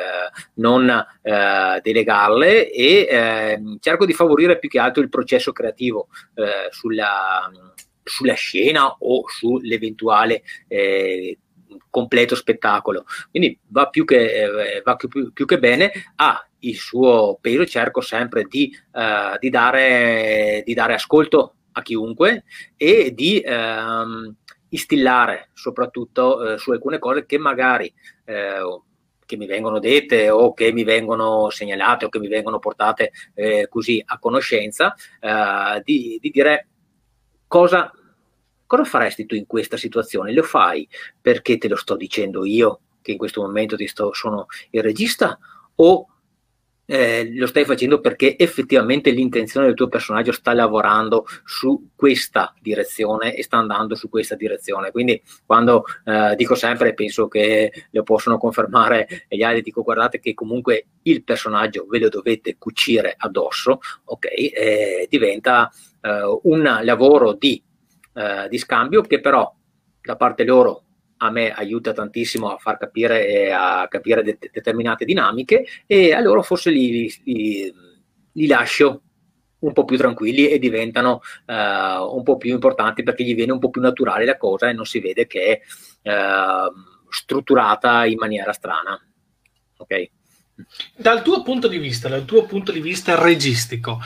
non eh, delegarle e ehm, cerco di favorire più che altro il processo creativo eh, sulla, sulla, scena o sull'eventuale eh, completo spettacolo. Quindi va più che, va più, più che bene a il suo peso, cerco sempre di, uh, di, dare, di, dare, ascolto a chiunque e di ehm, instillare soprattutto eh, su alcune cose che magari eh, che mi vengono dette o che mi vengono segnalate o che mi vengono portate eh, così a conoscenza, eh, di, di, dire cosa, cosa faresti tu in questa situazione? Lo fai perché te lo sto dicendo io, che in questo momento ti sto, sono il regista, o eh, lo stai facendo perché effettivamente l'intenzione del tuo personaggio sta lavorando su questa direzione e sta andando su questa direzione. Quindi quando eh, dico sempre, penso che lo possono confermare gli altri, dico guardate che comunque il personaggio ve lo dovete cucire addosso, ok? Eh, diventa un lavoro di, eh, di scambio che però da parte loro a me aiuta tantissimo a far capire e a capire de- determinate dinamiche e allora forse li, li, li, lascio un po' più tranquilli e diventano uh, un po' più importanti perché gli viene un po' più naturale la cosa e non si vede che è uh, strutturata in maniera strana. Ok? Dal tuo punto di vista, dal tuo punto di vista registico,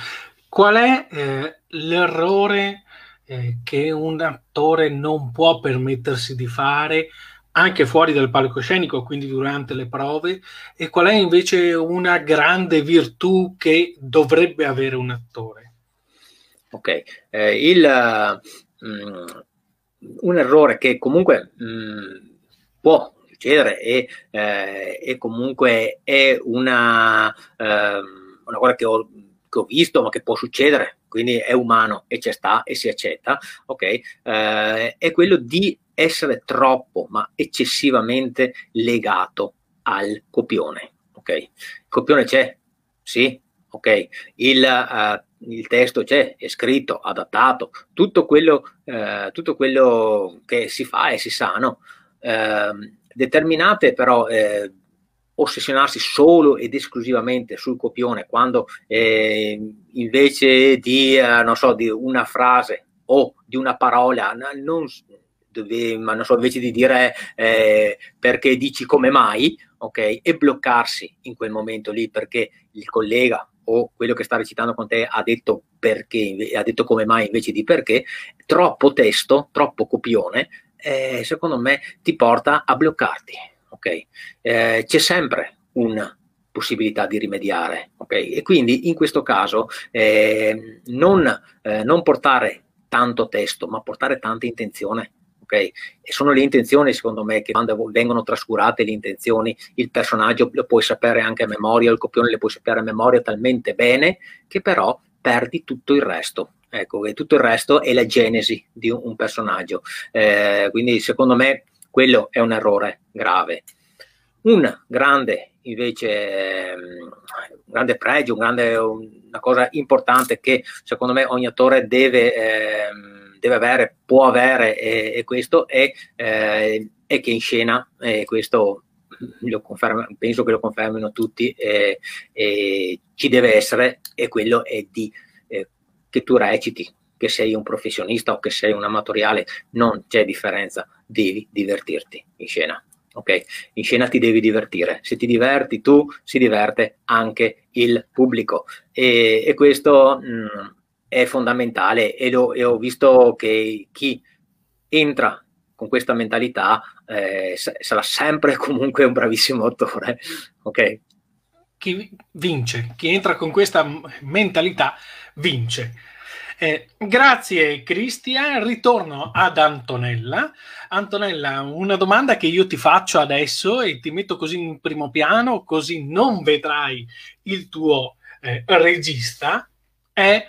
qual è eh, l'errore eh, che un attore non può permettersi di fare anche fuori dal palcoscenico, quindi durante le prove, e qual è invece una grande virtù che dovrebbe avere un attore? Ok, eh, il, uh, un errore che comunque mh, mm, può succedere e, eh, e, comunque è una, eh, una cosa che ho, che ho visto ma che può succedere quindi è umano e ci sta e si accetta, ok? Eh, è quello di essere troppo, ma eccessivamente legato al copione, ok? Il copione c'è, sì, ok? Il, uh, il testo c'è, è scritto, adattato, tutto quello, uh, tutto quello che si fa e si sa, no? Uh, determinate però eh, ossessionarsi solo ed esclusivamente sul copione, quando eh, invece di, eh, non so, di una frase o di una parola, non, dove, ma non so, invece di dire eh, perché dici come mai, ok, e bloccarsi in quel momento lì perché il collega o quello che sta recitando con te ha detto perché, ha detto come mai invece di perché, troppo testo, troppo copione, eh, secondo me ti porta a bloccarti ok? Eh, c'è sempre una possibilità di rimediare, ok? E quindi in questo caso eh, non, eh, non portare tanto testo, ma portare tanta intenzione, ok? E sono le intenzioni, secondo me, che quando vengono trascurate le intenzioni, il personaggio lo puoi sapere anche a memoria, il copione lo puoi sapere a memoria talmente bene che però perdi tutto il resto. Ecco, e tutto il resto è la genesi di un, un personaggio. Eh, quindi, secondo me, quello è un errore grave. Un grande, invece, um, un grande pregio, un grande, una cosa importante che secondo me ogni attore deve, eh, deve avere, può avere, e, e questo è, eh, è, che in scena, e questo penso che lo confermino tutti, ci deve essere, e quello è di eh, che tu reciti, che sei un professionista o che sei un amatoriale, non c'è differenza, devi divertirti in scena. Ok, in scena ti devi divertire, se ti diverti tu, si diverte anche il pubblico e, e questo mh, mm, è fondamentale e, lo, e, ho visto che chi entra con questa mentalità eh, sarà sempre comunque un bravissimo attore. Ok. Chi vince, chi entra con questa mentalità vince. Eh, grazie Cristian, ritorno ad Antonella. Antonella, una domanda che io ti faccio adesso e ti metto così in primo piano, così non vedrai il tuo eh, regista, è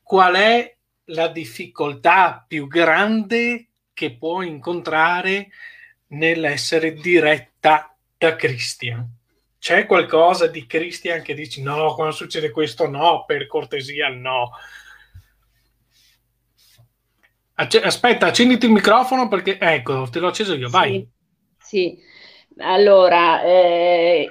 qual è la difficoltà più grande che può incontrare nell'essere diretta da Christian? C'è qualcosa di Christian che dici no, quando succede questo no, per cortesia no. Aspetta, accenditi il microfono perché ecco, te l'ho acceso io, vai. Sì, sì. allora eh,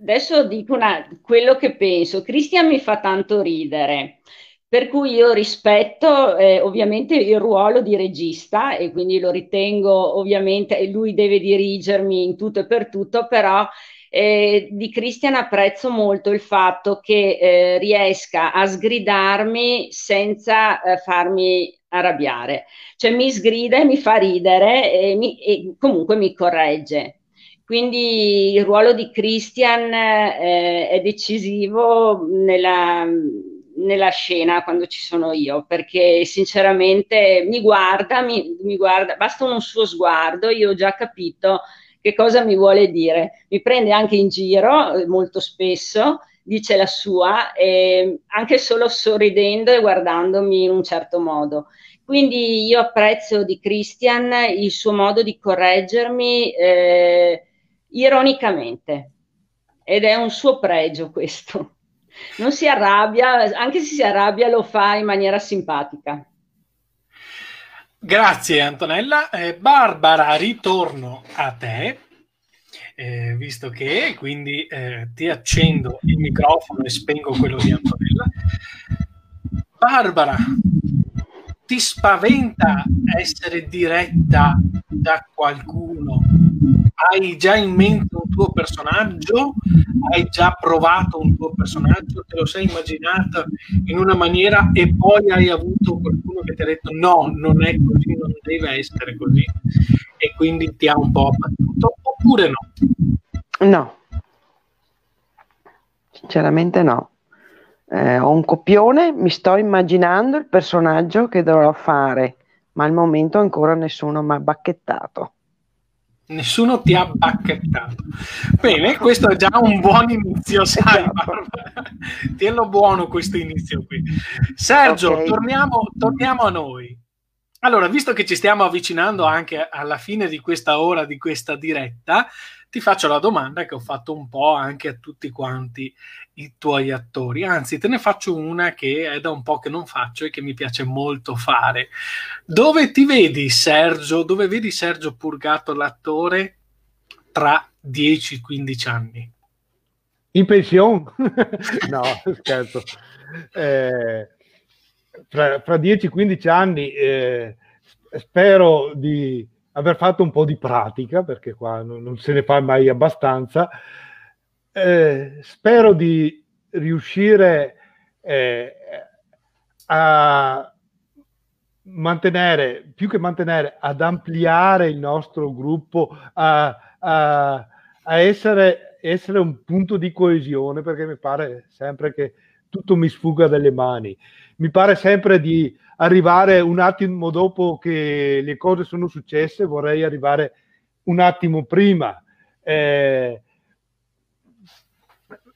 adesso dico una, quello che penso. Cristian mi fa tanto ridere, per cui io rispetto eh, ovviamente il ruolo di regista e quindi lo ritengo ovviamente, e lui deve dirigermi in tutto e per tutto, però eh, di Christian apprezzo molto il fatto che eh, riesca a sgridarmi senza eh, farmi arrabbiare, cioè mi sgrida e mi fa ridere e, mi, e comunque mi corregge. Quindi il ruolo di Christian eh, è decisivo nella, nella, scena quando ci sono io, perché sinceramente mi guarda, mi, mi guarda, basta un suo sguardo, io ho già capito che cosa mi vuole dire. Mi prende anche in giro eh, molto spesso, dice la sua, eh, anche solo sorridendo e guardandomi in un certo modo. Quindi io apprezzo di Christian il suo modo di correggermi eh, ironicamente ed è un suo pregio questo. Non si arrabbia, anche se si arrabbia lo fa in maniera simpatica. Grazie Antonella. Eh, Barbara, ritorno a te, eh, visto che quindi eh, ti accendo il microfono e spengo quello di Antonella. Barbara, ti spaventa essere diretta da qualcuno? Hai già in mente un tuo personaggio? hai già provato un tuo personaggio, te lo sei immaginato in una maniera e poi hai avuto qualcuno che ti ha detto no, non è così, non deve essere così e quindi ti ha un po' abbattuto oppure no? No, sinceramente no. Eh, ho un copione, mi sto immaginando il personaggio che dovrò fare, ma al momento ancora nessuno mi ha bacchettato. Nessuno ti ha bacchettato. Bene, questo è già un buon inizio, sai, Esatto. Tienlo buono questo inizio qui. Sergio, Ok. torniamo, torniamo a noi. Allora, visto che ci stiamo avvicinando anche alla fine di questa ora, di questa diretta, ti faccio la domanda che ho fatto un po' anche a tutti quanti i tuoi attori. Anzi, te ne faccio una che è da un po' che non faccio e che mi piace molto fare. Dove ti vedi, Sergio? Dove vedi Sergio Purgato, l'attore, tra 10-15 anni? In pensione? no, scherzo. Eh, fra, fra 10-15 anni eh, spero di aver fatto un po' di pratica, perché qua non, non se ne fa mai abbastanza. Eh, spero di riuscire eh, a mantenere, più che mantenere, ad ampliare il nostro gruppo, a, a, a essere, essere un punto di coesione, perché mi pare sempre che tutto mi sfugga dalle mani. Mi pare sempre di arrivare un attimo dopo che le cose sono successe, vorrei arrivare un attimo prima. Eh,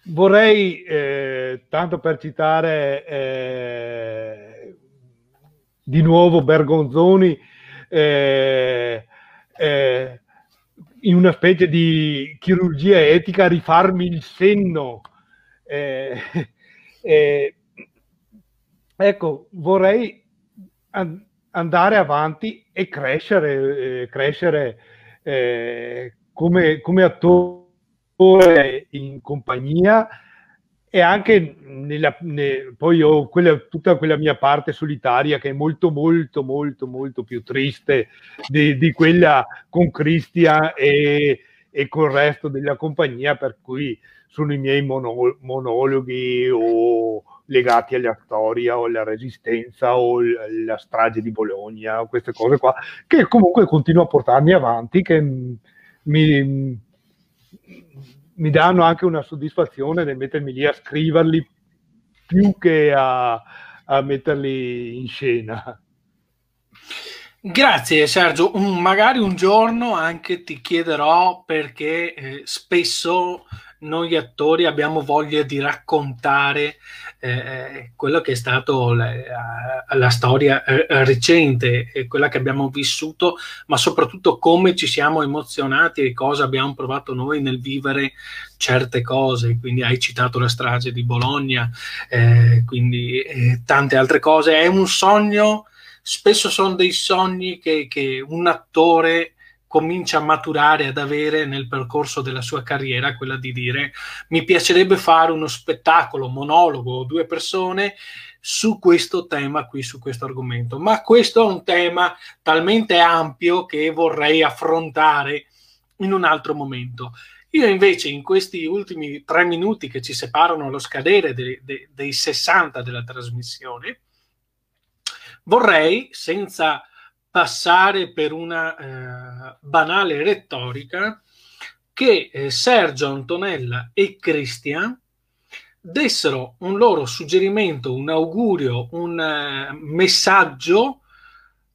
vorrei, eh, tanto per citare eh, di nuovo Bergonzoni, eh, eh, in una specie di chirurgia etica, rifarmi il senno. Eh, eh, ecco, vorrei an- andare avanti e crescere, crescere come, come attore in compagnia e anche nella, ne, poi ho quella, tutta quella mia parte solitaria che è molto molto molto molto più triste di, di quella con Cristian e, e col resto della compagnia per cui sono i miei mono, monologhi o legati alla storia o alla resistenza o alla strage di Bologna o queste cose qua che comunque continuo a portarmi avanti che mi, mi danno anche una soddisfazione nel mettermi lì a scriverli più che a, a metterli in scena. Grazie Sergio, magari un giorno anche ti chiederò perché eh, spesso noi attori abbiamo voglia di raccontare eh, quello che è stato la, la storia eh, recente, e quella che abbiamo vissuto, ma soprattutto come ci siamo emozionati e cosa abbiamo provato noi nel vivere certe cose. Quindi hai citato la strage di Bologna, eh, quindi eh, tante altre cose. È un sogno, spesso sono dei sogni che, che un attore comincia a maturare, ad avere nel percorso della sua carriera, quella di dire mi piacerebbe fare uno spettacolo, monologo, due persone su questo tema qui, su questo argomento. Ma questo è un tema talmente ampio che vorrei affrontare in un altro momento. Io invece in questi ultimi tre minuti che ci separano allo scadere de, de, dei 60 della trasmissione, vorrei, senza passare per una eh, banale retorica che eh, Sergio Antonella e Christian dessero un loro suggerimento, un augurio, un eh, messaggio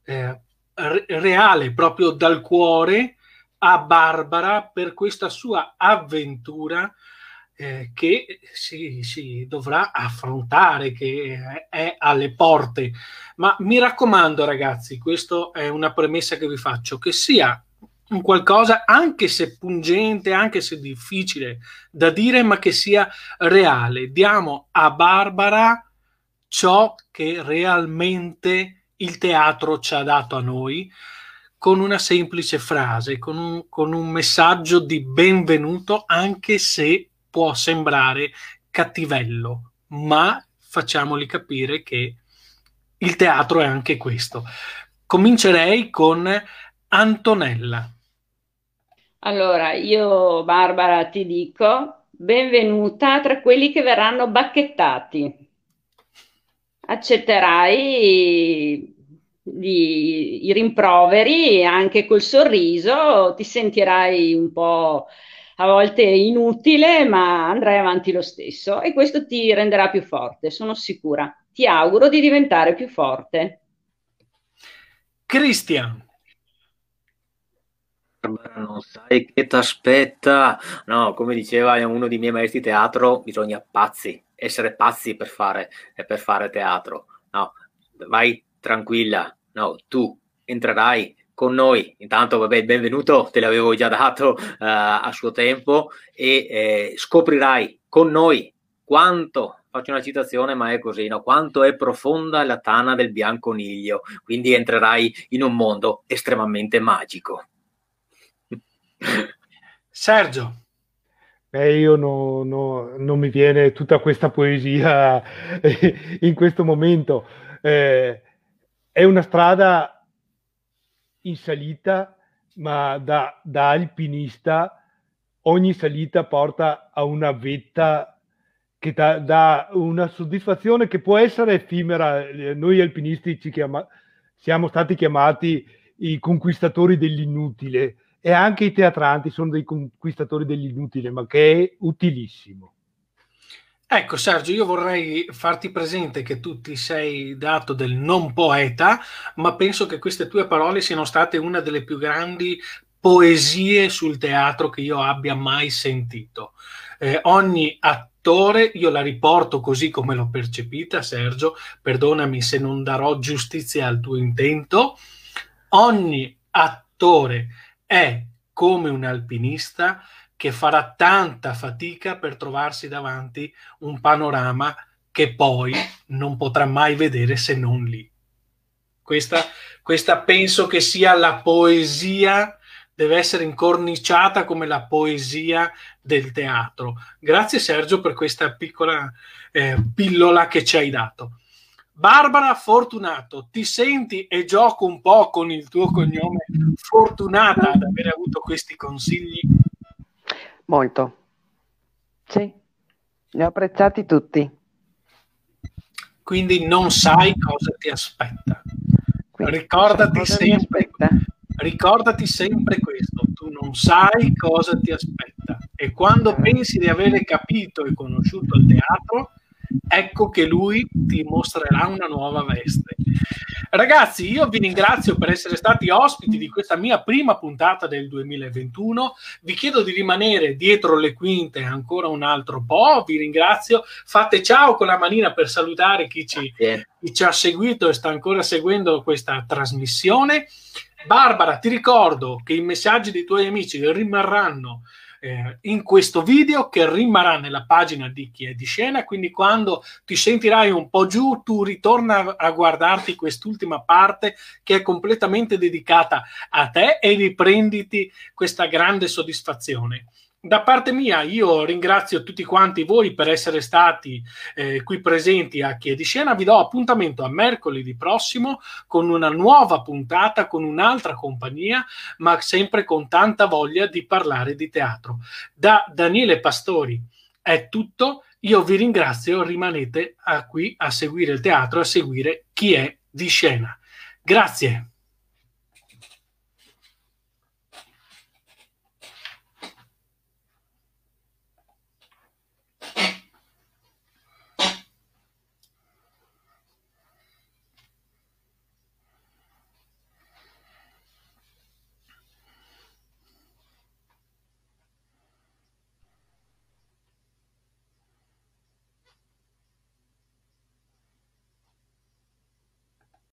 re- reale proprio dal cuore a Barbara per questa sua avventura eh, che si, si, dovrà affrontare, che è alle porte. Ma mi raccomando, ragazzi, questa è una premessa che vi faccio, che sia un qualcosa, anche se pungente, anche se difficile da dire, ma che sia reale. Diamo a Barbara ciò che realmente il teatro ci ha dato a noi con una semplice frase, con un, con un messaggio di benvenuto, anche se può sembrare cattivello, ma facciamoli capire che il teatro è anche questo. Comincerei con Antonella. Allora, io Barbara ti dico, benvenuta tra quelli che verranno bacchettati. Accetterai i rimproveri anche col sorriso, ti sentirai un po' a volte inutile, ma andrai avanti lo stesso e questo ti renderà più forte, sono sicura. Ti auguro di diventare più forte. Cristian. Non sai che ti aspetta. No, come diceva uno dei miei maestri di teatro, bisogna pazzi, essere pazzi per fare, per fare teatro. No, vai tranquilla, no, tu entrerai con noi. Intanto, vabbè, il benvenuto te l'avevo già dato uh, a suo tempo e eh, scoprirai con noi quanto, faccio una citazione, ma è così, no? quanto è profonda la tana del bianconiglio. Quindi entrerai in un mondo estremamente magico. Sergio. Beh, io no, no, non mi viene tutta questa poesia in questo momento. Eh, è una strada in salita, ma da, da alpinista ogni salita porta a una vetta che dà, dà, una soddisfazione che può essere effimera. Noi alpinisti ci chiama, siamo stati chiamati i conquistatori dell'inutile e anche i teatranti sono dei conquistatori dell'inutile, ma che è utilissimo. Ecco Sergio, io vorrei farti presente che tu ti sei dato del non poeta, ma penso che queste tue parole siano state una delle più grandi poesie sul teatro che io abbia mai sentito. Eh, ogni attore, io la riporto così come l'ho percepita, Sergio, perdonami se non darò giustizia al tuo intento, ogni attore è come un alpinista che farà tanta fatica per trovarsi davanti un panorama che poi non potrà mai vedere se non lì. Questa, questa penso che sia la poesia, deve essere incorniciata come la poesia del teatro. Grazie Sergio per questa piccola eh, pillola che ci hai dato. Barbara Fortunato, ti senti e gioco un po' con il tuo cognome fortunata ad aver avuto questi consigli? Molto. Sì, li ho apprezzati tutti. Quindi non sai cosa ti aspetta. Quindi, ricordati, sempre, ricordati sempre questo, tu non sai cosa ti aspetta e quando pensi di avere capito e conosciuto il teatro, ecco che lui ti mostrerà una nuova veste. Ragazzi, io vi ringrazio per essere stati ospiti di questa mia prima puntata del 2021. Vi chiedo di rimanere dietro le quinte ancora un altro po'. Vi ringrazio. Fate ciao con la manina per salutare chi ci, chi ci ha seguito e sta ancora seguendo questa trasmissione. Barbara, ti ricordo che i messaggi dei tuoi amici rimarranno eh, in questo video che rimarrà nella pagina di chi è di scena, quindi quando ti sentirai un po' giù, tu ritorna a guardarti quest'ultima parte che è completamente dedicata a te e riprenditi questa grande soddisfazione da parte mia io ringrazio tutti quanti voi per essere stati eh, qui presenti a Chi è di Scena. Vi do appuntamento a mercoledì prossimo con una nuova puntata, con un'altra compagnia, ma sempre con tanta voglia di parlare di teatro. Da Daniele Pastori è tutto. Io vi ringrazio, rimanete qui a seguire il teatro, a seguire Chi è di Scena. Grazie.